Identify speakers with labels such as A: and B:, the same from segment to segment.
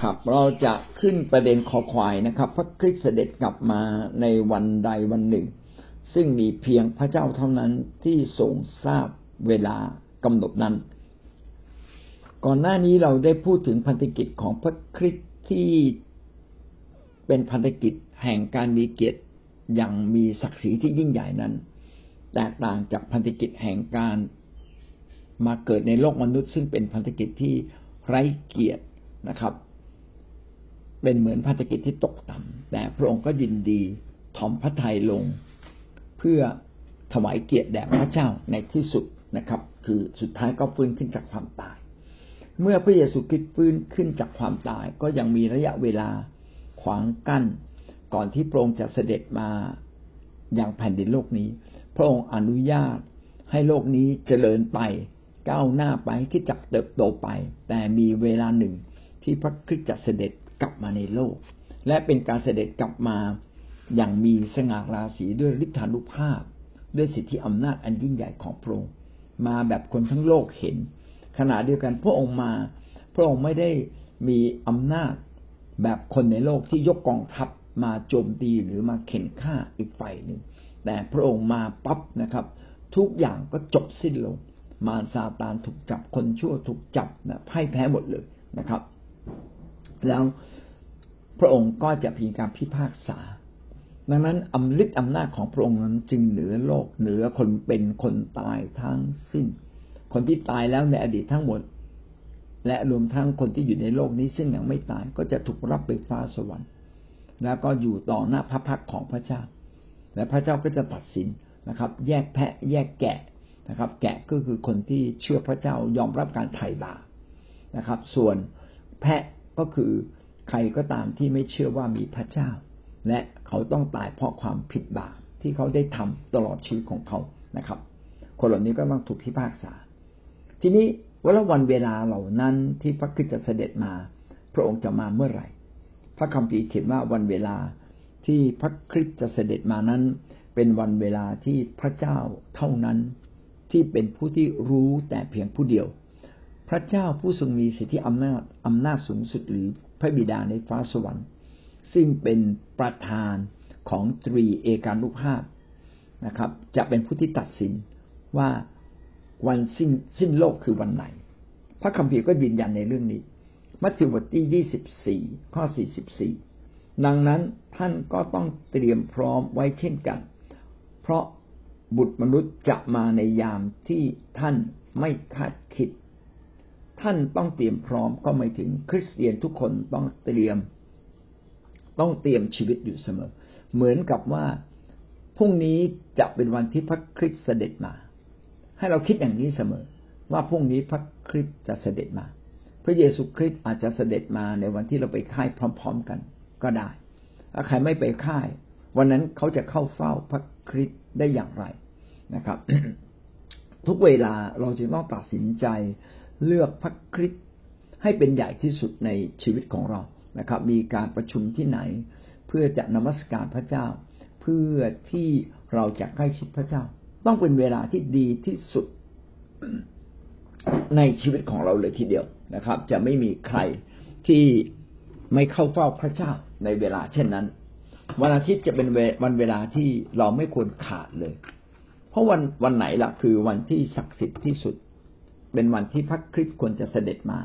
A: ครับ เราจะขึ้นประเด็นขอควายนะครับ พระคริสต์เสด็จกลับมาในวันใดวันหนึ่ง ซึ่งมีเพียงพระเจ้าเท่านั้นที่ทรงทราบเวลากำหนดนั้น ก่อนหน้านี้เราได้พูดถึงพันธกิจของพระคริสต์ที่เป็นพันธกิจแห่งการมีเกียรติอย่างมีศักดิ์ศรีที่ยิ่งใหญ่นั้น แตกต่างจากพันธกิจแห่งการมาเกิดในโลกมนุษย์ ซึ่งเป็นพันธกิจที่ไร้เกียรตินะครับ เป็นเหมือนพันธกิจที่ตกต่ำแต่พระองค์ก็ยินดีถ่อมพระทัยลง เพื่อถวายเกียรติแด่พระเจ้าในที่สุดนะครับ คือสุดท้ายก็ฟื้นขึ้นจากความตาย เมื่อพระเยซูคริสต์ฟื้นขึ้นจากความตาย ก็ยังมีระยะเวลาขวางกั้น ก่อนที่พระองค์จะเสด็จมาอย่างแผ่นดินโลกนี้ พระองค์อนุญาตให้โลกนี้เจริญไปก้าวหน้าไปที่จักเติบโตไป แต่มีเวลาหนึ่งที่พระคริสต์จะเสด็จ กลับมาในโลก และเป็นการเสด็จกลับมาอย่างมีสง่าราศีด้วยฤทธานุภาพ ด้วยสิทธิอำนาจอันยิ่งใหญ่ของพระองค์มาแบบคนทั้งโลกเห็น ขณะเดียวกันพระองค์มา พระองค์ไม่ได้มีอำนาจแบบคนในโลกที่ยกกองทัพมาโจมตีหรือมาเข็นฆ่าอีกฝ่ายหนึ่งแต่พระองค์มาปั๊บนะครับ ทุกอย่างก็จบสิ้นลง มารซาตานถูกจับคนชั่วถูกจับนะพ่ายแพ้หมดเลยนะครับ แล้วพระองค์ก็จะมีการพิพากษา ดังนั้นอำลิดอำนาจของพระองค์นั้นจึงเหนือโลกเหนือคนเป็นคนตายทั้งสิ้น คนที่ตายแล้วในอดีตทั้งหมด และรวมทั้งคนที่อยู่ในโลกนี้ซึ่งยังไม่ตายก็จะถูกรับไปฟ้าสวรรค์ แล้วก็อยู่ต่อหน้าพระพักของพระเจ้า และพระเจ้าก็จะตัดสินนะครับ แยกแพะแยกแกะนะครับ แกะก็คือคนที่เชื่อพระเจ้ายอมรับการไถ่บาปนะครับ ส่วนแพะ ก็คือใครก็ตามที่ไม่เชื่อว่ามีพระเจ้า และเขาต้องตายเพราะความผิดบาปที่เขาได้ทำตลอดชีวิตของเขานะครับ คนเหล่านี้ก็ต้องถูกพิพากษา ทีนี้ว่าวันเวลาเหล่านั้นที่พระคริสต์จะเสด็จมา พระองค์จะมาเมื่อไหร่ พระคัมภีร์เขียนว่าวันเวลาที่พระคริสต์จะเสด็จมานั้น เป็นวันเวลาที่พระเจ้าเท่านั้นที่เป็นผู้ที่รู้แต่เพียงผู้เดียว พระเจ้าผู้ทรงมีสิทธิอำนาจอำนาจสูงสุดหรือพระบิดาในฟ้าสวรรค์ ซึ่งเป็นประธานของตรีเอกานุภาพนะครับ จะเป็นผู้ที่ตัดสินว่าวันสิ้นสิ้นโลกคือวันไหน พระคัมภีร์ก็ยืนยันในเรื่องนี้ มัทธิวบทที่ยี่สิบสี่ข้อสี่สิบสี่ดังนั้นท่านก็ต้องเตรียมพร้อมไว้เช่นกัน เพราะบุตรมนุษย์จะมาในยามที่ท่านไม่คาดคิด ท่านต้องเตรียมพร้อมก็หมายถึงคริสเตียนทุกคนต้องเตรียม ต้องเตรียมชีวิตอยู่เสมอ เหมือนกับว่าพรุ่งนี้จะเป็นวันที่พระคริสต์เสด็จมา ให้เราคิดอย่างนี้เสมอ ว่าพรุ่งนี้พระคริสต์จะเสด็จมา พระเยซูคริสต์อาจจะเสด็จมาในวันที่เราไปค่ายพร้อม ๆกันก็ได้ถ้าใครไม่ไปค่าย วันนั้นเขาจะเข้าเฝ้าพระคริสต์ได้อย่างไรนะครับ ทุกเวลาเราจึงต้องตัดสินใจ เลือกพระคริสต์ให้เป็นใหญ่ที่สุดในชีวิตของเรานะครับ มีการประชุมที่ไหน เพื่อจะนมัสการพระเจ้า เพื่อที่เราจะใกล้ชิดพระเจ้า ต้องเป็นเวลาที่ดีที่สุดในชีวิตของเราเลยทีเดียวนะครับ จะไม่มีใครที่ไม่เข้าเฝ้าพระเจ้าในเวลาเช่นนั้น วันอาทิตย์จะเป็นวันเวลาที่เราไม่ควรขาดเลย เพราะวันวันไหนล่ะ คือวันที่ศักดิ์สิทธิ์ที่สุด เป็นวันที่พระคริสต์ควรจะเสด็จมา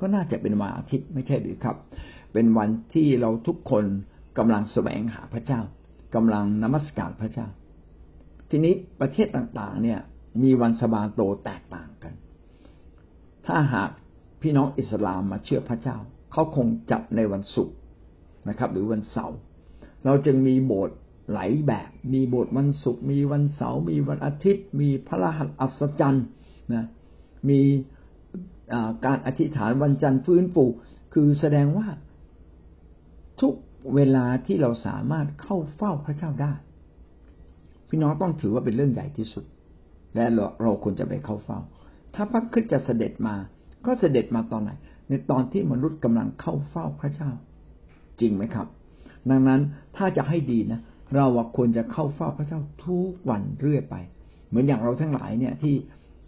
A: ก็น่าจะเป็นวันอาทิตย์ไม่ใช่หรือครับ เป็นวันที่เราทุกคนกำลังแสวงหาพระเจ้ากำลังนมัสการพระเจ้า ทีนี้ประเทศต่างๆ เนี่ย มีวันสบาโตแตกต่างกัน ถ้าหากพี่น้องอิสลามมาเชื่อพระเจ้า เขาคงจัดในวันศุกร์นะครับ หรือวันเสาร์เราจึงมีโบสถ์หลายแบบ มีโบสถ์วันศุกร์มีวันเสาร์มีวันอาทิตย์ มีพระรหัสอัศจรรย์นะ มีการอธิษฐานวันจันทร์ฟื้นฟูคือแสดงว่าทุกเวลาที่เราสามารถเข้าเฝ้าพระเจ้าได้ พี่น้องต้องถือว่าเป็นเรื่องใหญ่ที่สุด และเราเราควรจะไปเข้าเฝ้า ถ้าพระคริสต์จะเสด็จมา ก็เสด็จมาตอนไหน ในตอนที่มนุษย์กำลังเข้าเฝ้าพระเจ้า จริงไหมครับ ดังนั้นถ้าจะให้ดีนะเราควรจะเข้าเฝ้าพระเจ้าทุกวันเรื่อยไป เหมือนอย่างเราทั้งหลายเนี่ยที่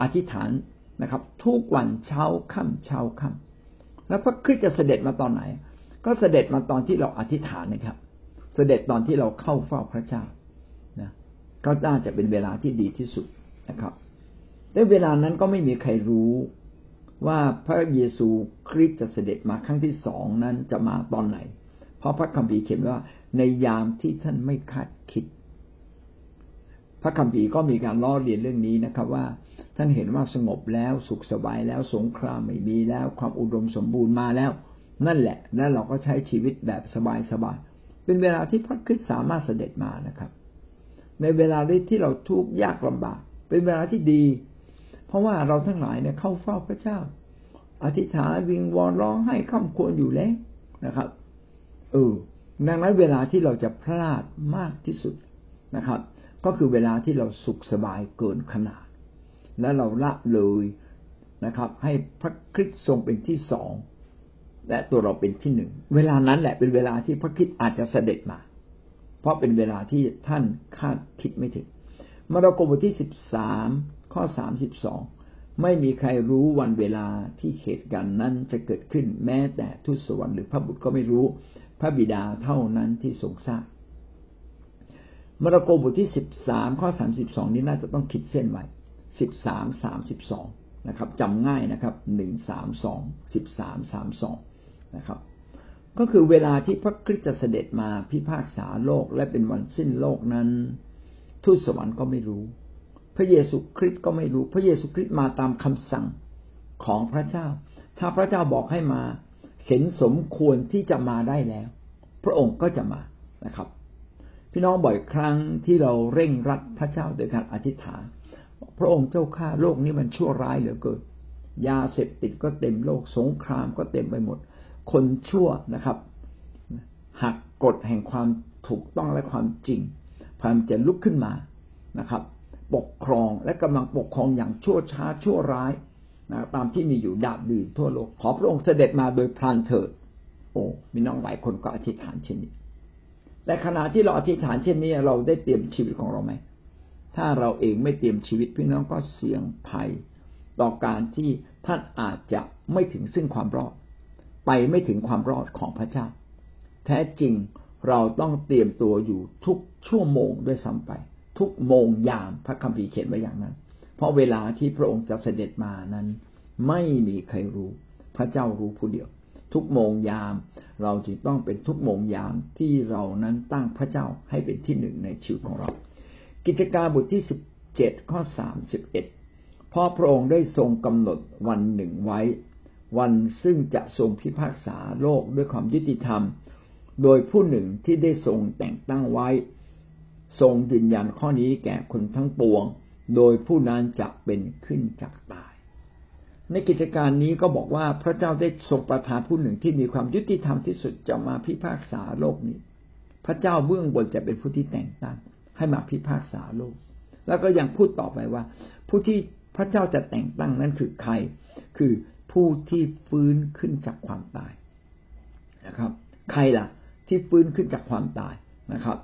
A: อธิษฐาน นะครับ ทุกวันเช้าค่ำเช้าค่ำแล้วพระคริสต์จะเสด็จมาตอนไหน ก็เสด็จมาตอนที่เราอธิษฐานนะครับ เสด็จตอนที่เราเข้าเฝ้าพระเจ้านะก็น่าจะเป็นเวลาที่ดีที่สุดนะครับแต่เวลานั้นก็ไม่มีใครรู้ว่าพระเยซูคริสต์จะเสด็จมาครั้งที่สองนั้นจะมาตอนไหน เพราะพระคัมภีร์เขียนว่าในยามที่ท่านไม่คาดคิด พระคัมภีร์ก็มีการล้อเลียนเรื่องนี้นะครับ ว่าท่านเห็นว่าสงบแล้วสุขสบายแล้วสงครามไม่มีแล้วความอุดมสมบูรณ์มาแล้ว นั่นแหละ แล้วเราก็ใช้ชีวิตแบบสบายๆเป็นเวลาที่พระคริสต์สามารถเสด็จมานะครับ ในเวลาที่เราทุกข์ยากลำบาก เป็นเวลาที่ดี เพราะว่าเราทั้งหลายเนี่ยเข้าเฝ้าพระเจ้า อธิษฐานวิงวอนร้องให้ข้ามควรอยู่แล้วนะครับเออดังนั้นเวลาที่เราจะพลาดมากที่สุดนะครับ ก็คือเวลาที่เราสุขสบายเกินขนาด และเราละเลยนะครับ ให้พระคริสต์ทรงเป็นที่สองและตัวเราเป็นที่หนึ่งเวลานั้นแหละเป็นเวลาที่พระคริสต์อาจจะเสด็จมา เพราะเป็นเวลาที่ท่านคาดคิดไม่ถึงมาระโกบทที่สิบสามข้อสามสิบสองไม่มีใครรู้วันเวลาที่เหตุการณ์นั้นจะเกิดขึ้นแม้แต่ทูตสวรรค์หรือพระบุตรก็ไม่รู้ พระบิดาเท่านั้นที่ทรงทราบ มาระโกบทที่สิบสามข้อสามสิบสองนี้น่าจะต้องคิดเส้นไว้สิบสามสามสิบสองนะครับจำง่ายนะครับหนึ่งสามสองสิบสามสามสองนะครับ ก็คือเวลาที่พระคริสต์จะเสด็จมาพิพากษาโลกและเป็นวันสิ้นโลกนั้น ทูตสวรรค์ก็ไม่รู้ พระเยซูคริสต์ก็ไม่รู้ พระเยซูคริสต์มาตามคำสั่งของพระเจ้า ถ้าพระเจ้าบอกให้มาเห็นสมควรที่จะมาได้แล้ว พระองค์ก็จะมานะครับ พี่น้องบ่อยครั้งที่เราเร่งรัดพระเจ้าโดยการอธิษฐานพระองค์เจ้าข้าโลกนี้มันชั่วร้ายเหลือเกินยาเสพติดก็เต็มโลกสงครามก็เต็มไปหมด คนชั่วนะครับหักกฎแห่งความถูกต้องและความจริงพยามจะลุกขึ้นมานะครับ ปกครองและกำลังปกครองอย่างชั่วช้าชั่วร้ายนะตามที่มีอยู่ดาบดื่นทั่วโลกขอพระองค์เสด็จมาโดยพลันเถิด โอ้มีน้องหลายคนก็อธิษฐานเช่นนี้ แต่ขณะที่เราอธิษฐานเช่นนี้เราได้เตรียมชีวิตของเราไหม ถ้าเราเองไม่เตรียมชีวิตพี่น้องก็เสี่ยงภัย ต่อการที่ท่านอาจจะไม่ถึงซึ่งความรอด ไปไม่ถึงความรอดของพระเจ้า แท้จริงเราต้องเตรียมตัวอยู่ทุกชั่วโมงด้วยซ้ำไป ทุกโมงยามพระคัมภีร์เขียนไว้อย่างนั้น เพราะเวลาที่พระองค์จะเสด็จมานั้น ไม่มีใครรู้ พระเจ้ารู้ผู้เดียว ทุกโมงยาม เราจึงต้องเป็นทุกโมงยามที่เรานั้นตั้งพระเจ้าให้เป็นที่หนึ่งในชีวิตของเรา กิจการบทที่สิบเจ็ดข้อสามสิบเอ็ดพอพระองค์ได้ทรงกำหนดวันหนึ่งไว้ วันซึ่งจะทรงพิพากษาโลกด้วยความยุติธรรม โดยผู้หนึ่งที่ได้ทรงแต่งตั้งไว้ ทรงยืนยันข้อนี้แก่คนทั้งปวง โดยผู้นั้นจะเป็นขึ้นจากตาย ในกิจการนี้ก็บอกว่าพระเจ้าได้ทรงประทานผู้หนึ่งที่มีความยุติธรรมที่สุดจะมาพิพากษาโลกนี้ พระเจ้าเบื้องบนจะเป็นผู้ที่แต่งตั้งให้มาพิพากษาโลก แล้วก็ยังพูดต่อไปว่า ผู้ที่พระเจ้าจะแต่งตั้งนั้นคือใคร คือผู้ที่ฟื้นขึ้นจากความตายนะครับ ใครล่ะ ที่ฟื้นขึ้นจากความตายนะครับ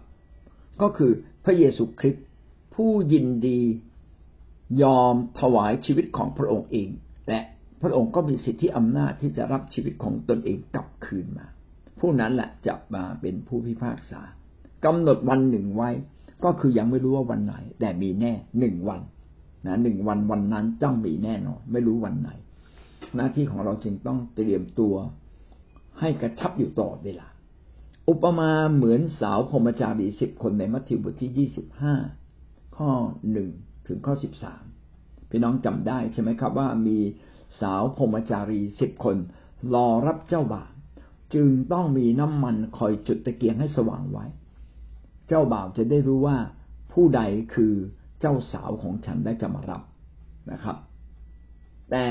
A: ก็คือพระเยซูคริสต์ผู้ยินดียอมถวายชีวิตของพระองค์เอง และพระองค์ก็มีสิทธิอำนาจที่จะรับชีวิตของตนเองกลับคืนมา ผู้นั้นแหละจะมาเป็นผู้พิพากษากำหนดวันหนึ่งไว้ ก็คือยังไม่รู้ว่าวันไหน แต่มีแน่หนึ่งวันนะหนึ่งวันวันนั้นต้องมีแน่นอนไม่รู้วันไหน หน้าที่ของเราจึงต้องเตรียมตัวให้กระชับอยู่ตลอดเวลา อุปมาเหมือนสาวพรมจารีสิบคนในมัทธิวบทที่ยี่สิบห้าข้อหนึ่งถึงข้อสิบสาม พี่น้องจำได้ใช่ไหมครับว่ามีสาวพรมจารีสิบคน รอรับเจ้าบ่าวจึงต้องมีน้ำมันคอยจุดตะเกียงให้สว่างไว้ เจ้าบ่าวจะได้รู้ว่าผู้ใดคือเจ้าสาวของฉันได้จะมารับนะครับ แต่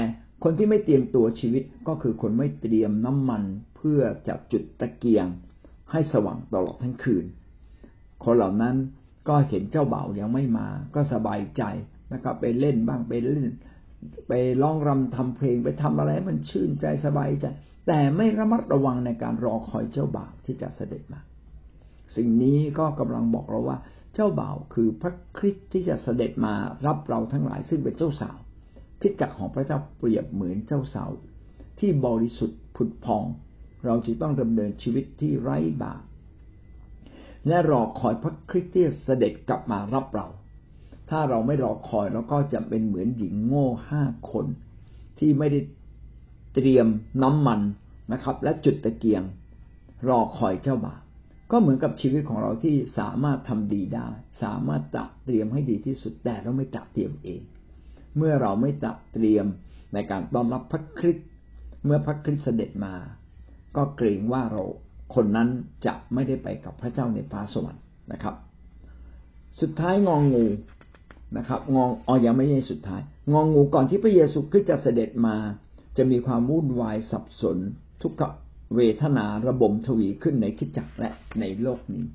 A: คนที่ไม่เตรียมตัวชีวิตก็คือคนไม่เตรียมน้ำมันเพื่อจะจุดตะเกียงให้สว่างตลอดทั้งคืน คนเหล่านั้นก็เห็นเจ้าบ่าวยังไม่มา ก็สบายใจ นะครับ ไปเล่นบ้างไปเล่น ไปร้องรำทำเพลงไปทำอะไรมันชื่นใจสบายใจแต่ไม่ระมัดระวังในการรอคอยเจ้าบ่าวที่จะเสด็จมา สิ่งนี้ก็กำลังบอกเราว่า เจ้าบ่าวคือพระคริสต์ที่จะเสด็จมารับเราทั้งหลายซึ่งเป็นเจ้าสาวพิจักของพระเจ้าเปรียบเหมือนเจ้าสาว ที่บริสุทธิ์ผุดพอง เราจะต้องดำเนินชีวิตที่ไร้บาปและรอคอยพระคริสต์ที่เสด็จกลับมารับเรา ถ้าเราไม่รอคอยเราก็จะเป็นเหมือนหญิงโง่ห้าคนที่ไม่ได้เตรียมน้ำมันนะครับ และจุดตะเกียง รอคอยเจ้าบ่าวก็เหมือนกับชีวิตของเราที่สามารถทำดีได้ สามารถจัดเตรียมให้ดีที่สุดแต่เราไม่จัดเตรียมเอง เมื่อเราไม่จัดเตรียมในการต้อนรับพระคริสต์เมื่อพระคริสต์เสด็จมา ก็เกรงว่าเราคนนั้นจะไม่ได้ไปกับพระเจ้าในฟ้าสวรรค์นะครับ สุดท้ายงองงู นะครับ งองออยังไม่ใช่สุดท้าย งองงูก่อนที่พระเยซูคริสต์จะเสด็จมา จะมีความวุ่นวายสับสน ทุกขเวทนาระบมทวีขึ้นในคิดจักและในโลกนี้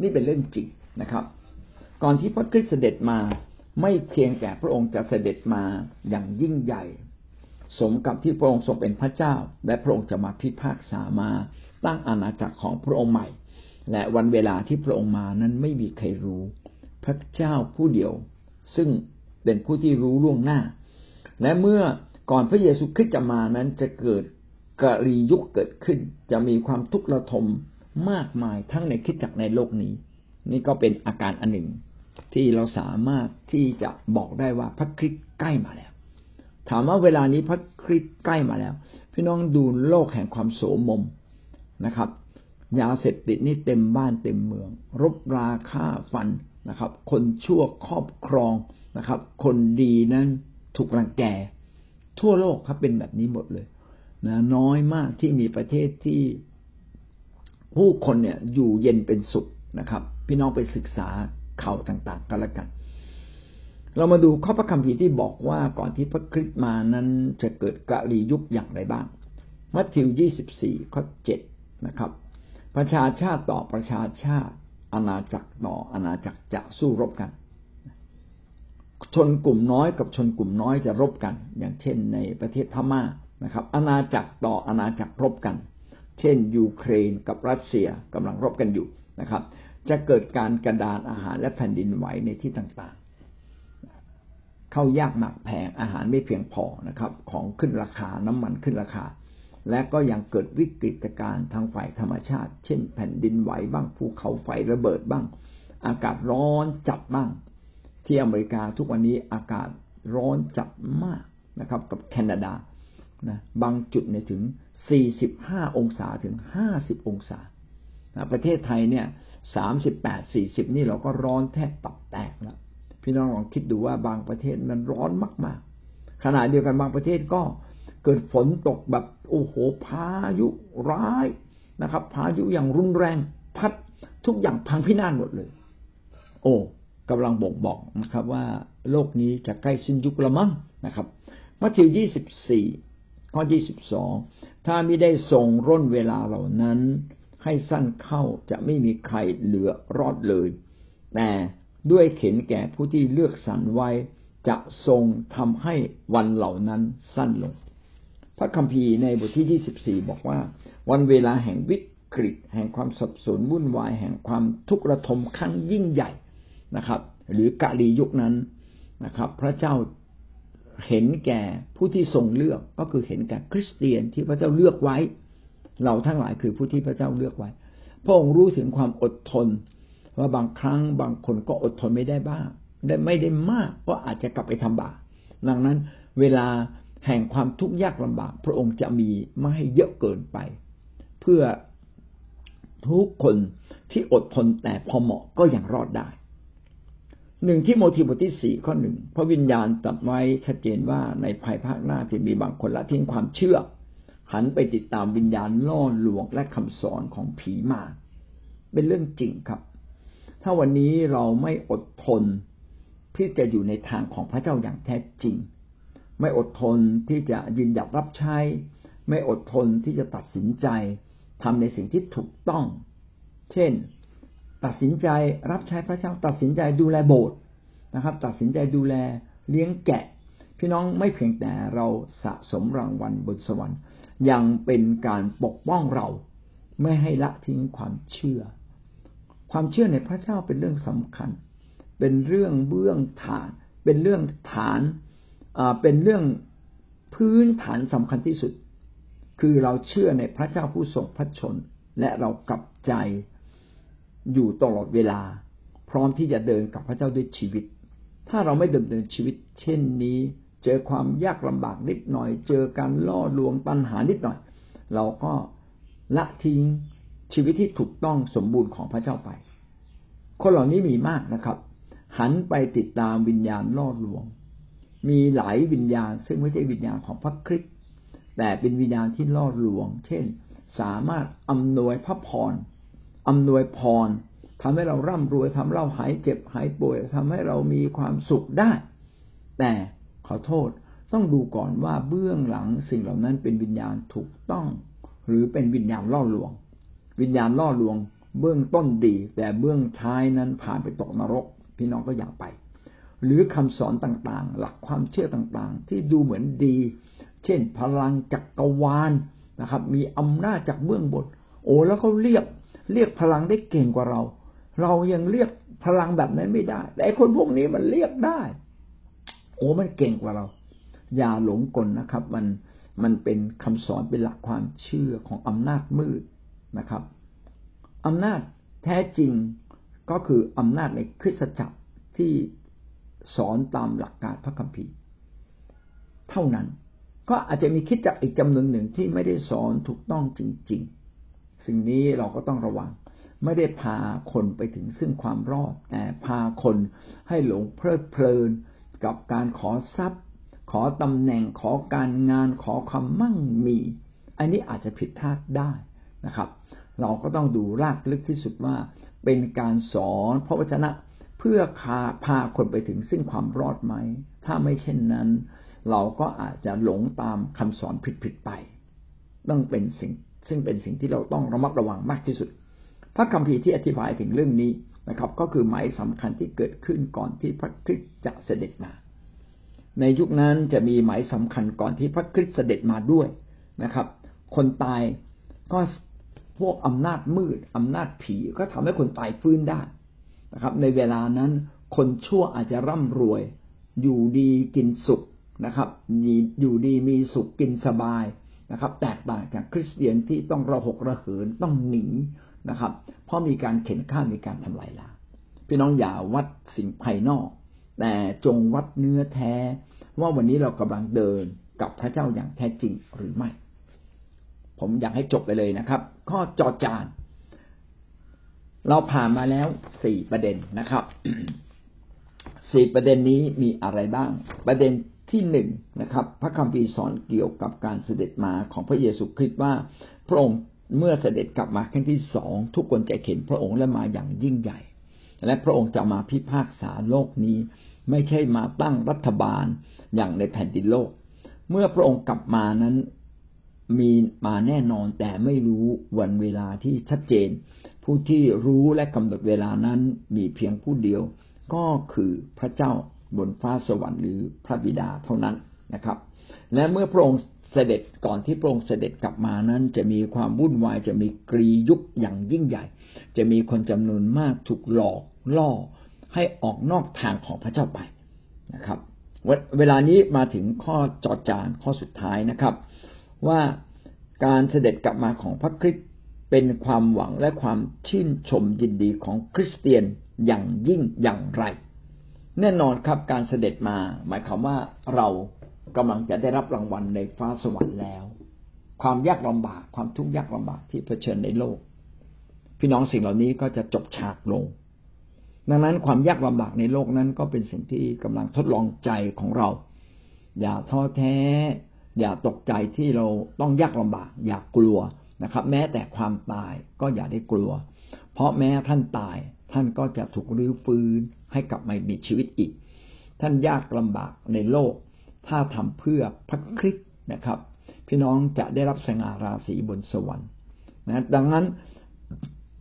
A: นี่เป็นเรื่องจริงนะครับ ก่อนที่พระคริสต์เสด็จมาไม่เพียงแต่พระองค์จะเสด็จมาอย่างยิ่งใหญ่ สมกับที่พระองค์ทรงเป็นพระเจ้า และพระองค์จะมาพิพากษามาตั้งอาณาจักรของพระองค์ใหม่ และวันเวลาที่พระองค์มานั้นไม่มีใครรู้ พระเจ้าผู้เดียว ซึ่งเป็นผู้ที่รู้ล่วงหน้า และเมื่อก่อนพระเยซูคริสต์จะมานั้นจะเกิดกรียุคเกิดขึ้น จะมีความทุกข์ระทมมากมายทั้งในคิดจักในโลกนี้ นี่ก็เป็นอาการอันหนึ่ง ที่เราสามารถที่จะบอกได้ว่าพระคริสต์ใกล้มาแล้ว ถามว่าเวลานี้พระคริสต์ใกล้มาแล้ว พี่น้องดูโลกแห่งความโสมมนะครับยาเสพติดนี่เต็มบ้านเต็มเมือง รบราฆ่าฟัน นะครับ คนชั่วครอบครองนะครับ คนดีนั้นถูกรังแก ทั่วโลกครับเป็นแบบนี้หมดเลยนะน้อยมากที่มีประเทศที่ผู้คนเนี่ยอยู่เย็นเป็นสุขนะครับ พี่น้องไปศึกษาข่าวต่าง ๆ กันละกัน เรามาดูข้อพระคัมภีร์ที่บอกว่าก่อนที่พระคริสต์มานั้นจะเกิดกะลียุคอย่างไรบ้าง มัทธิวยี่สิบสี่ข้อเจ็ดนะครับ ประชาชาติต่อประชาชาติ อาณาจักรต่ออาณาจักรจะสู้รบกัน ชนกลุ่มน้อยกับชนกลุ่มน้อยจะรบกัน อย่างเช่นในประเทศพม่านะครับ อาณาจักรต่ออาณาจักรรบกัน เช่น ยูเครนกับรัสเซียกำลังรบกันอยู่นะครับ จะเกิดการกระดานอาหารและแผ่นดินไหวในที่ต่างๆ เข้ายากหนักแพงอาหารไม่เพียงพอนะครับ ของขึ้นราคาน้ำมันขึ้นราคา และก็ยังเกิดวิกฤตการณ์ทางฝ่ายธรรมชาติ เช่น แผ่นดินไหวบ้างภูเขาไฟระเบิดบ้าง อากาศร้อนจัดบ้าง ที่อเมริกาทุกวันนี้อากาศร้อนจัดมากนะครับ กับแคนาดานะบางจุดเนี่ยถึง 45 องศาถึง 50 องศา ประเทศไทยเนี่ย38 40 นี่เราก็ร้อนแทบตับแตกแล้วพี่น้องลองคิดดูว่าบางประเทศมันร้อนมาก ๆ ขณะเดียวกันบางประเทศก็ เกิดฝนตกแบบโอ้โหพายุร้ายนะครับ พายุอย่างรุนแรงพัดทุกอย่างพังพินาศหมดเลย โอ้กำลังบ่งบอกนะครับ ว่าโลกนี้จะใกล้สิ้นยุคละมั้งนะครับมัทธิว24ข้อที่สิบสองถ้าไม่ได้ทรงร่นเวลาเหล่านั้น ให้สั้นเข้าจะไม่มีใครเหลือรอดเลย แต่ด้วยเข็นแก่ผู้ที่เลือกสรรไว้ จะทรงทำให้วันเหล่านั้นสั้นลง พระคัมภีร์ในบทที่ยี่สิบสี่บอกว่า วันเวลาแห่งวิกฤต แห่งความสับสนวุ่นวาย แห่งความทุกข์ระทมครั้งยิ่งใหญ่นะครับ หรือกาลียุคนั้นนะครับ พระเจ้าเห็นแก่ผู้ที่ทรงเลือกก็คือเห็นแก่คริสเตียนที่พระเจ้าเลือกไว้ เราทั้งหลายคือผู้ที่พระเจ้าเลือกไว้ พระองค์รู้ถึงความอดทน ว่าบางครั้งบางคนก็อดทนไม่ได้บ้างได้ไม่ได้มากก็อาจจะกลับไปทำบาปดังนั้นเวลา แห่งความทุกข์ยากลำบาก พระองค์จะมีไม่ให้เยอะเกินไป เพื่อทุกคนที่อดทนแต่พอเหมาะก็ยังรอดได้หนึ่งที่โมทีบทที่สี่ข้อหนึ่งพระวิญญาณตัดไว้ชัดเจนว่าในภายภาคหน้าจะมีบางคนละทิ้งความเชื่อ หันไปติดตามวิญญาณล่อลวงและคำสอนของผีมาเป็นเรื่องจริงครับ ถ้าวันนี้เราไม่อดทนที่จะอยู่ในทางของพระเจ้าอย่างแท้จริง ไม่อดทนที่จะยืนหยัดรับใช้ ไม่อดทนที่จะตัดสินใจทำในสิ่งที่ถูกต้อง เช่น ตัดสินใจรับใช้พระเจ้า ตัดสินใจดูแลโบสถ์นะครับ ตัดสินใจดูแลเลี้ยงแกะ พี่น้องไม่เพียงแต่เราสะสมรางวัลบนสวรรค์ ยังเป็นการปกป้องเราไม่ให้ละทิ้งความเชื่อ ความเชื่อในพระเจ้าเป็นเรื่องสำคัญ เป็นเรื่องเบื้องฐาน เป็นเรื่องฐาน เป็นเรื่องพื้นฐานสำคัญที่สุด คือเราเชื่อในพระเจ้าผู้ทรงพระชน และเรากลับใจอยู่ตลอดเวลา พร้อมที่จะเดินกับพระเจ้าด้วยชีวิต ถ้าเราไม่ดำเนินชีวิต เช่นนี้ เจอความยากลำบากนิดหน่อย เจอการล่อลวงตัณหานิดหน่อย เราก็ละทิ้งชีวิตที่ถูกต้องสมบูรณ์ของพระเจ้าไป คนเหล่านี้มีมากนะครับ หันไปติดตามวิญญาณล่อลวง มีหลายวิญญาณ ซึ่งไม่ใช่วิญญาณของพระคริสต์แต่เป็นวิญญาณที่ล่อลวง เช่น สามารถอำนวยพระพรอำนวยพรทำให้เราร่ำรวยทำเราหายเจ็บหายป่วยทำให้เรามีความสุขได้ แต่ขอโทษต้องดูก่อนว่าเบื้องหลังสิ่งเหล่านั้นเป็นวิญญาณถูกต้อง หรือเป็นวิญญาณล่อลวง วิญญาณล่อลวง เบื้องต้นดี แต่เบื้องท้ายนั้นผ่านไปตกนรก พี่น้องก็อย่าไป หรือคำสอนต่างๆ หลักความเชื่อต่างๆ ที่ดูเหมือนดี เช่น พลังจักรวาลนะครับ มีอำนาจจากเบื้องบน โอ้แล้วเขาเรียกเรียกพลังได้เก่งกว่าเรา เรายังเรียกพลังแบบนั้นไม่ได้ แต่คนพวกนี้มันเรียกได้ โอ้มันเก่งกว่าเรา อย่าหลงกลนะครับ มันมันเป็นคำสอนเป็นหลักความเชื่อของอำนาจมืดนะครับอำนาจแท้จริงก็คืออำนาจในคริสตจักรที่ สอนตามหลักการพระคัมภีร์ เท่านั้น ก็อาจจะมีคิดจักอีกจำนวนหนึ่งที่ไม่ได้สอนถูกต้องจริง ๆ สิ่งนี้เราก็ต้องระวัง ไม่ได้พาคนไปถึงซึ่งความรอด แต่พาคนให้หลงเพลิดเพลินกับการขอทรัพย์ ขอตำแหน่งขอการงานขอความมั่งมี อันนี้อาจจะผิดพลาดได้นะครับ เราก็ต้องดูรากลึกที่สุดว่าเป็นการสอนพระวจนะ เพื่อคาพาคนไปถึงซึ่งความรอดไหม ถ้าไม่เช่นนั้น เราก็อาจจะหลงตามคำสอนผิดๆไป ต้องเป็นสิ่งซึ่งเป็นสิ่งที่เราต้องระมัดระวังมากที่สุด พระคัมภีร์ที่อธิบายถึงเรื่องนี้นะครับ ก็คือหมายสำคัญที่เกิดขึ้นก่อนที่พระคริสต์จะเสด็จมา ในยุคนั้นจะมีหมายสำคัญก่อนที่พระคริสต์เสด็จมาด้วยนะครับ คนตายก็พวกอำนาจมืดอำนาจผีก็ทำให้คนตายฟื้นได้ นะครับ ในเวลานั้นคนชั่วอาจจะร่ำรวย อยู่ดีกินสุขนะครับอยู่ดีมีสุขกินสบายนะครับ แตกต่างจากคริสเตียนที่ต้องระหกระเหินต้องหนีนะครับ เพราะมีการเข็นฆ่ามีการทำลายล้างพี่น้องอย่าวัดสิ่งภายนอก แต่จงวัดเนื้อแท้ ว่าวันนี้เรากำลังเดินกับพระเจ้าอย่างแท้จริงหรือไม่ ผมอยากให้จบไปเลยนะครับ ข้อจอจาน เราผ่านมาแล้วสี่ประเด็นนะครับสี่ประเด็นนี้มีอะไรบ้าง ประเด็นที่หนึ่งนะครับ พระคัมภีร์สอนเกี่ยวกับการเสด็จมาของพระเยซูคริสต์ว่า พระองค์เมื่อเสด็จกลับมาครั้งที่สองทุกคนจะเห็นพระองค์และมาอย่างยิ่งใหญ่ และพระองค์จะมาพิพากษาโลกนี้ ไม่ใช่มาตั้งรัฐบาลอย่างในแผ่นดินโลก เมื่อพระองค์กลับมานั้นมีมาแน่นอนแต่ไม่รู้วันเวลาที่ชัดเจน ผู้ที่รู้และกำหนดเวลานั้นมีเพียงผู้เดียว ก็คือพระเจ้าบนฟ้าสวรรค์หรือพระบิดาเท่านั้นนะครับ และเมื่อพระองค์เสด็จก่อนที่พระองค์เสด็จกลับมานั้น จะมีความวุ่นวายจะมีกรียุคอย่างยิ่งใหญ่ จะมีคนจำนวนมากถูกหลอกล่อให้ออกนอกทางของพระเจ้าไปนะครับเวลานี้มาถึงข้อจอดจานข้อสุดท้ายนะครับ ว่าการเสด็จกลับมาของพระคริสต์ เป็นความหวังและความชื่นชมยินดีของคริสเตียนอย่างยิ่งอย่างไร แน่นอนครับการเสด็จมา หมายความว่าเรากำลังจะได้รับรางวัลในฟ้าสวรรค์แล้ว ความยากลำบากความทุกข์ยากลำบากที่เผชิญในโลก พี่น้องสิ่งเหล่านี้ก็จะจบฉากลง ดังนั้นความยากลำบากในโลกนั้นก็เป็นสิ่งที่กำลังทดลองใจของเรา อย่าท้อแท้ อย่าตกใจที่เราต้องยากลำบาก อย่ากกลัว นะครับ แม้แต่ความตายก็อย่าได้กลัว เพราะแม้ท่านตายท่านก็จะถูกรื้อฟื้นให้กลับมามีชีวิตอีก ท่านยากลำบากในโลก ถ้าทำเพื่อพระคริสต์นะครับ พี่น้องจะได้รับสง่าราศีบนสวรรค์นะดังนั้น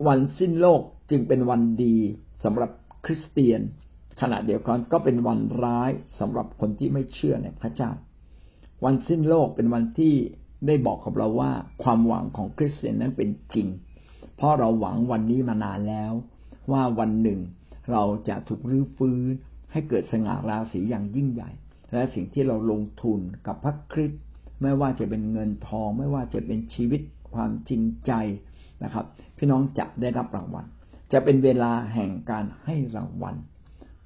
A: วันสิ้นโลกจึงเป็นวันดีสำหรับคริสเตียน ขณะเดียวกันก็เป็นวันร้ายสำหรับคนที่ไม่เชื่อในพระเจ้า วันสิ้นโลกเป็นวันที่ ได้บอกกับเราว่าความหวังของคริสเตียนนั้นเป็นจริง เพราะเราหวังวันนี้มานานแล้ว ว่าวันหนึ่งเราจะถูกรื้อฟื้นให้เกิดสง่าราศีอย่างยิ่งใหญ่ และสิ่งที่เราลงทุนกับพระคริสต์ไม่ว่าจะเป็นเงินทอง ไม่ว่าจะเป็นชีวิตความจริงใจนะครับ พี่น้องจะได้รับรางวัล จะเป็นเวลาแห่งการให้รางวัล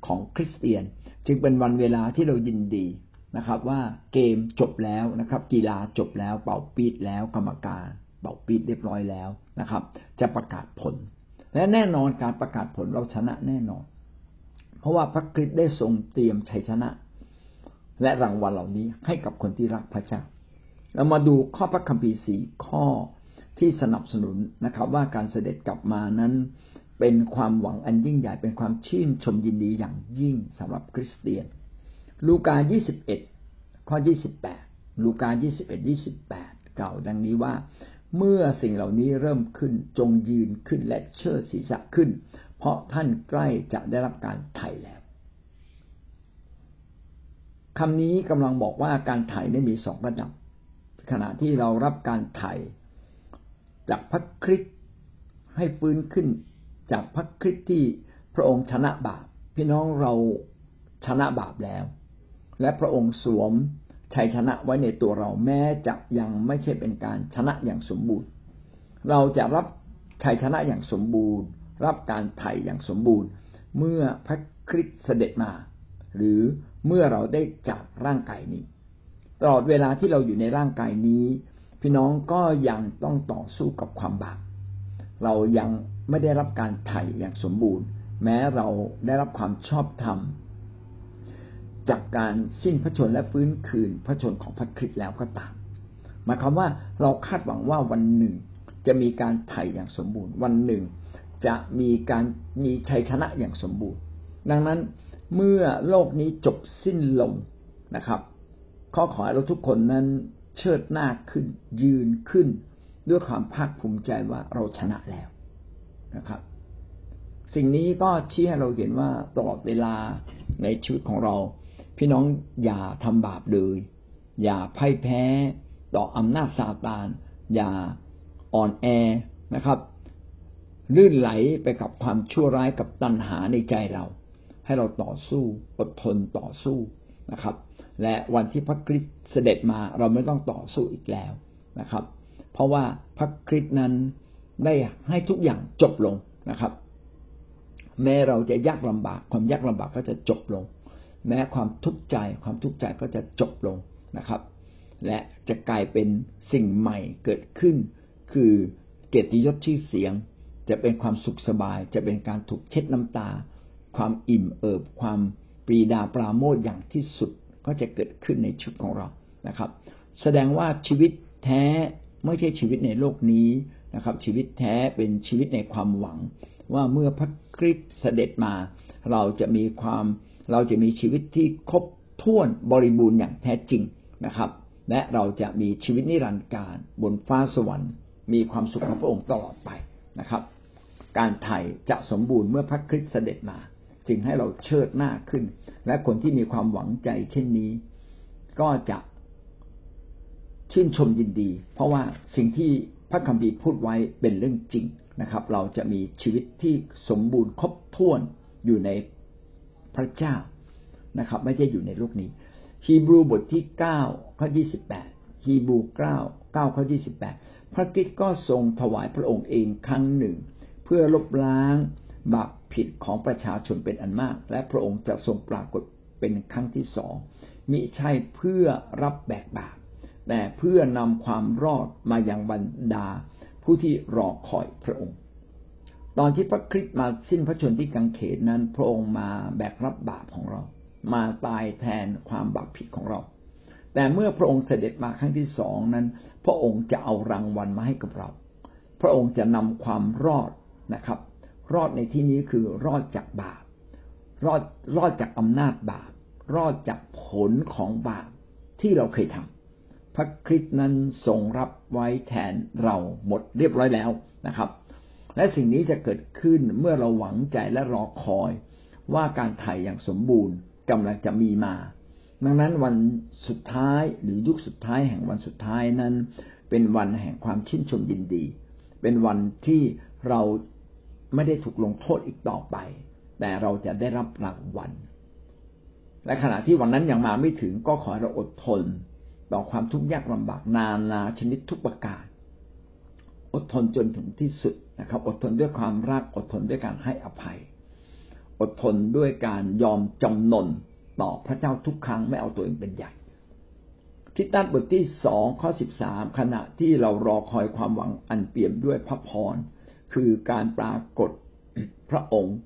A: ของคริสเตียน จึงเป็นวันเวลาที่เรายินดี นะครับ ว่าเกมจบแล้วนะครับ กีฬาจบแล้ว เป่าปีดแล้วกรรมการ เป่าปีดเรียบร้อยแล้วนะครับ จะประกาศผล และแน่นอนการประกาศผลเราชนะแน่นอน เพราะว่าพระคริสต์ได้ทรงเตรียมชัยชนะ และรางวัลเหล่านี้ให้กับคนที่รักพระเจ้าเรามาดูข้อพระคัมภีร์สี่ข้อที่สนับสนุนนะครับ ว่าการเสด็จกลับมานั้นเป็นความหวังอันยิ่งใหญ่เป็นความชื่นชมยินดีอย่างยิ่งสำหรับคริสเตียน ลูกา21ข้อ28ลูกา21 28กล่าวดังนี้ว่า เมื่อสิ่งเหล่านี้เริ่มขึ้นจงยืนขึ้นและเชิดศีรษะขึ้น เพราะท่านใกล้จะได้รับการไถ่แล้วคำนี้กำลังบอกว่าการไถ่ได้มีสองระดับ ขณะที่เรารับการไถ่จากพระคริสต์ให้ฟื้นขึ้นจากพระคริสต์ที่พระองค์ชนะบาป พี่น้องเราชนะบาปแล้ว และพระองค์สวมชัยชนะไว้ในตัวเราแม้จะยังไม่ใช่เป็นการชนะอย่างสมบูรณ์ เราจะรับชัยชนะอย่างสมบูรณ์ รับการไถ่อย่างสมบูรณ์ เมื่อพระคริสต์เสด็จมา หรือเมื่อเราได้จากร่างกายนี้ ตลอดเวลาที่เราอยู่ในร่างกายนี้ พี่น้องก็ยังต้องต่อสู้กับความบาปเรายังไม่ได้รับการไถ่อย่างสมบูรณ์ แม้เราได้รับความชอบธรรม จากการสิ้นพระชนและฟื้นคืนพระชนของพระคริสต์แล้วก็ตาม หมายความว่าเราคาดหวังว่าวันหนึ่งจะมีการไถ่อย่างสมบูรณ์ วันหนึ่งจะมีการมีชัยชนะอย่างสมบูรณ์ ดังนั้นเมื่อโลกนี้จบสิ้นลงนะครับข้อขอให้เราทุกคนนั้นเชิดหน้าขึ้นยืนขึ้น ด้วยความภาคภูมิใจว่าเราชนะแล้วนะครับ สิ่งนี้ก็ชี้ให้เราเห็นว่าตลอดเวลาในชีวิตของเรา พี่น้องอย่าทำบาปเลย อย่าพ่ายแพ้ต่ออำนาจซาตาน อย่าอ่อนแอนะครับ ลื่นไหลไปกับความชั่วร้ายกับตัณหาในใจเรา ให้เราต่อสู้อดทนต่อสู้นะครับ และวันที่พระคริสต์เสด็จมาเราไม่ต้องต่อสู้อีกแล้วนะครับ เพราะว่าพระคริสต์นั้นได้ให้ทุกอย่างจบลงนะครับ แม้เราจะยากลำบากความยากลำบากก็จะจบลง แม้ความทุกข์ใจความทุกข์ใจก็จะจบลงนะครับ และจะกลายเป็นสิ่งใหม่เกิดขึ้น คือเกียรติยศชื่อเสียง จะเป็นความสุขสบาย จะเป็นการถูกเช็ดน้ำตา ความอิ่มเอิบ ความปรีดาปราโมทอย่างที่สุดก็จะเกิดขึ้นในชุดของเรานะครับ แสดงว่าชีวิตแท้ไม่ใช่ชีวิตในโลกนี้นะครับ ชีวิตแท้เป็นชีวิตในความหวัง ว่าเมื่อพระคริสต์เสด็จมา เราจะมีความ เราจะมีชีวิตที่ครบถ้วนบริบูรณ์อย่างแท้จริงนะครับ และเราจะมีชีวิตนิรันดร์การบนฟ้าสวรรค์ มีความสุขของพระองค์ตลอดไปนะครับ การไถ่จะสมบูรณ์เมื่อพระคริสต์เสด็จมา จึงให้เราเชิดหน้าขึ้น และคนที่มีความหวังใจเช่นนี้ ก็จะชื่นชมยินดี เพราะว่าสิ่งที่พระคัมภีร์พูดไว้เป็นเรื่องจริงนะครับ เราจะมีชีวิตที่สมบูรณ์ครบถ้วนอยู่ใน ระเจ้านะครับ ไม่ใช่อยู่ในโลกนี้ ฮีบรูบทที่เก้าข้อยี่สิบแปดฮีบรูเก้าเก้าข้อยี่สิบแปดพระกิตก็ทรงถวายพระองค์เองครั้งหนึ่ง เพื่อลบล้างบาปผิดของประชาชนเป็นอันมาก และพระองค์จะทรงปรากฏเป็นครั้งที่สองมิใช่เพื่อรับแบกบาปแต่เพื่อนำความรอดมาอย่างบรรดาผู้ที่รอคอยพระองค์ ตอนที่พระคริสต์มาสิ้นพระชนที่กังเขนนั้น พระองค์มาแบกรับบาปของเรา มาตายแทนความบาปผิดของเรา แต่เมื่อพระองค์เสด็จมาครั้งที่สองนั้น พระองค์จะเอารางวัลมาให้กับเรา พระองค์จะนำความรอดนะครับ รอดในที่นี้คือรอดจากบาป รอดรอดจากอำนาจบาป รอดจากผลของบาปที่เราเคยทำพระคริสต์นั้นทรงรับไว้แทนเราหมดเรียบร้อยแล้วนะครับ และสิ่งนี้จะเกิดขึ้นเมื่อเราหวังใจและรอคอยว่าการไถ่อย่างสมบูรณ์กำลังจะมีมา ดังนั้นวันสุดท้ายหรือยุคสุดท้ายแห่งวันสุดท้ายนั้น เป็นวันแห่งความชื่นชมยินดี เป็นวันที่เราไม่ได้ถูกลงโทษอีกต่อไป แต่เราจะได้รับรางวัล และขณะที่วันนั้นยังมาไม่ถึงก็ขอเราอดทน ต่อความทุกข์ยากลำบากนานาชนิดทุกประการ อดทนจนถึงที่สุดนะครับ อดทนด้วยความรัก อดทนด้วยการให้อภัย อดทนด้วยการยอมจำนนต่อพระเจ้าทุกครั้งไม่เอาตัวเองเป็นใหญ่ทิฏฐานบทที่สองข้อสิบสามขณะที่เรารอคอยความหวังอันเปี่ยมด้วยพระพร คือการปรากฏพระองค์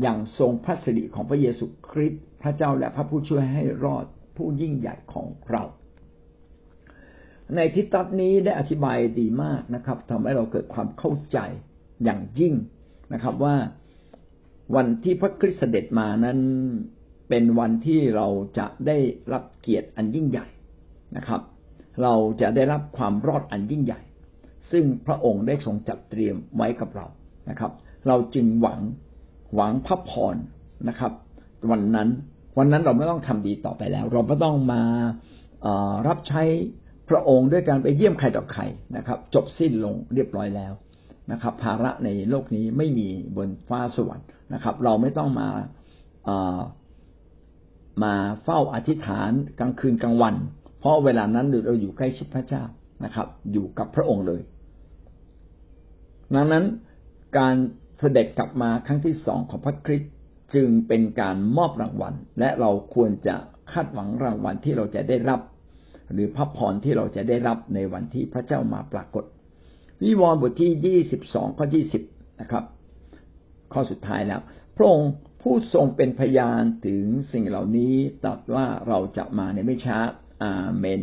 A: อย่างทรงพระสิริของพระเยซูคริสต์พระเจ้าและพระผู้ช่วยให้รอดผู้ยิ่งใหญ่ของเรา ในทิฏฐานนี้ได้อธิบายดีมากนะครับทำให้เราเกิดความเข้าใจอย่างยิ่งนะครับ ว่าวันที่พระคริสต์เสด็จมานั้นเป็นวันที่เราจะได้รับเกียรติอันยิ่งใหญ่นะครับ เราจะได้รับความรอดอันยิ่งใหญ่ ซึ่งพระองค์ได้ทรงจัดเตรียมไว้กับเรานะครับ เราจึงหวังหวังพระพรนะครับ วันนั้นวันนั้นเราไม่ต้องทำดีต่อไปแล้ว เราไม่ต้องมารับใช้ พระองค์ด้วยการไปเยี่ยมใครต่อใครนะครับ จบสิ้นลงเรียบร้อยแล้วนะครับ ภาระในโลกนี้ไม่มีบนฟ้าสวรรค์นะครับ เราไม่ต้องมามาเฝ้าอธิษฐานกลางคืนกลางวัน เพราะเวลานั้นเราอยู่ใกล้ชิดพระเจ้านะครับ อยู่กับพระองค์เลย ดังนั้นการเสด็จกลับมาครั้งที่สองของพระคริสต์จึงเป็นการมอบรางวัล และเราควรจะคาดหวังรางวัลที่เราจะได้รับ หรือพระพรที่เราจะได้รับในวันที่พระเจ้ามาปรากฏ วิวรณ์บทที่ยี่สิบสองข้อยี่สิบนะครับ ข้อสุดท้ายแล้ว พระองค์ผู้ทรงเป็นพยานถึงสิ่งเหล่านี้ตรัสว่าเราจะมาในไม่ช้าอาเมน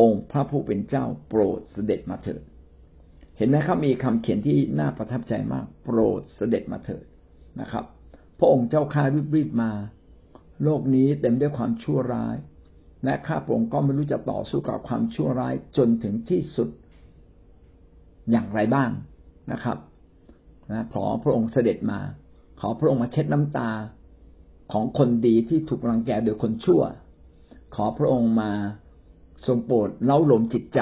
A: องค์พระผู้เป็นเจ้าโปรดเสด็จมาเถิด เห็นไหมครับมีคำเขียนที่น่าประทับใจมาก โปรดเสด็จมาเถิดนะครับ พระองค์เจ้าข้ารีบๆมา โลกนี้เต็มด้วยความชั่วร้าย และข้าพระองค์ก็ไม่รู้จะต่อสู้กับความชั่วร้ายจนถึงที่สุดอย่างไรบ้างนะครับนะขอพระองค์เสด็จมา ขอพระองค์มาเช็ดน้ำตาของคนดีที่ถูกรังแกโดยคนชั่ว ขอพระองค์มาทรงโปรดเล้าหลมจิตใจ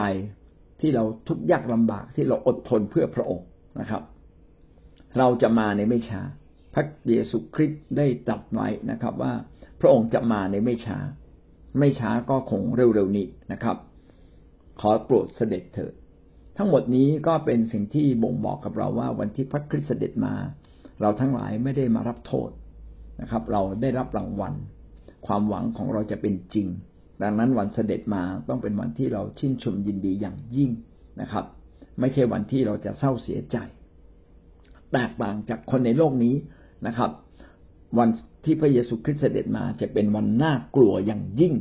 A: ที่เราทุกข์ยากลำบากที่เราอดทนเพื่อพระองค์นะครับ เราจะมาในไม่ช้า พระเยซูคริสต์ได้ตรัสไว้นะครับ ว่าพระองค์จะมาในไม่ช้า ไม่ช้าก็คงเร็วๆนี้นะครับ ขอโปรดเสด็จเถิดทั้งหมดนี้ก็เป็นสิ่งที่บ่งบอกกับเราว่าวันที่พระคริสต์เสด็จมา เราทั้งหลายไม่ได้มารับโทษนะครับ เราได้รับรางวัล ความหวังของเราจะเป็นจริง ดังนั้นวันเสด็จมาต้องเป็นวันที่เราชื่นชมยินดีอย่างยิ่งนะครับ ไม่ใช่วันที่เราจะเศร้าเสียใจ แตกต่างจากคนในโลกนี้นะครับ วัน ที่พระเยซูคริสต์เสด็จมาจะเป็นวันน่ากลัวอย่างยิ่ง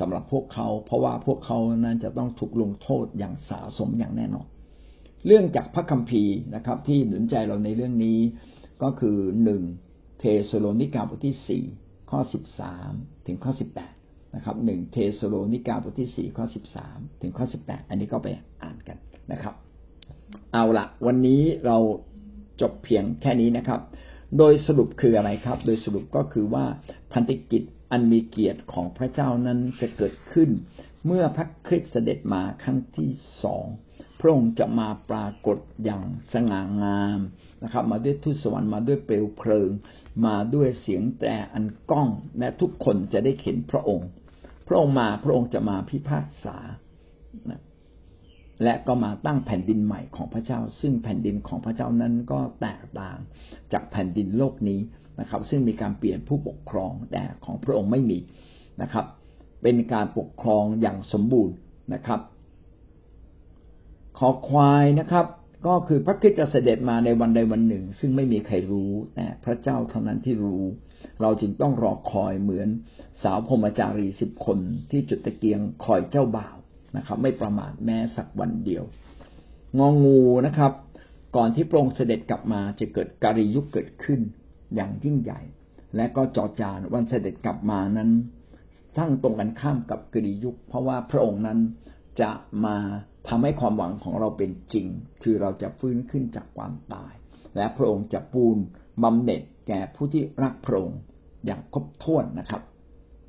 A: สำหรับพวกเขา เพราะว่าพวกเขานั้นจะต้องถูกลงโทษอย่างสาสมอย่างแน่นอน เรื่องจากพระคัมภีร์นะครับ ที่หนุนใจเราในเรื่องนี้ก็คือหนึ่งเธสะโลนิกาบทที่สี่ข้อสิบสามถึงข้อสิบแปดนะครับหนึ่งเธสะโลนิกาบทที่สี่ข้อสิบสามถึงข้อสิบแปดอันนี้ก็ไปอ่านกันนะครับ เอาละวันนี้เราจบเพียงแค่นี้นะครับ โดยสรุปคืออะไรครับ โดยสรุปก็คือว่าพันธกิจอันมีเกียรติของพระเจ้านั้นจะเกิดขึ้น เมื่อพระคริสต์เสด็จมาครั้งที่สองพระองค์จะมาปรากฏอย่างสง่างามนะครับ มาด้วยทูตสวรรค์มาด้วยเปลวเพลิง มาด้วยเสียงแต่อันก้อง และทุกคนจะได้เห็นพระองค์ พระองค์มาพระองค์จะมาพิพากษา และก็มาตั้งแผ่นดินใหม่ของพระเจ้า ซึ่งแผ่นดินของพระเจ้านั้นก็แตกต่างจากแผ่นดินโลกนี้นะครับ ซึ่งมีการเปลี่ยนผู้ปกครองแต่ของพระองค์ไม่มีนะครับ เป็นการปกครองอย่างสมบูรณ์นะครับ ขอควายนะครับ ก็คือพระคริสต์จะเสด็จมาในวันใดวันหนึ่ง ซึ่งไม่มีใครรู้แต่พระเจ้าเท่านั้นที่รู้ เราจึงต้องรอคอยเหมือนสาวพรมจารีสิบคนที่จุดตะเกียงคอยเจ้าบ่าว นะครับ ไม่ประมาทแม้สักวันเดียว งองูนะครับ ก่อนที่พระองค์เสด็จกลับมาจะเกิดการิยุคเกิดขึ้นอย่างยิ่งใหญ่ และก็จอจานวันเสด็จกลับมานั้นทั้งตรงกันข้ามกับกริยุค เพราะว่าพระองค์นั้นจะมาทำให้ความหวังของเราเป็นจริง คือเราจะฟื้นขึ้นจากความตาย และพระองค์จะปูนบำเหน็จแก่ผู้ที่รักพระองค์อย่างครบถ้วนนะครับ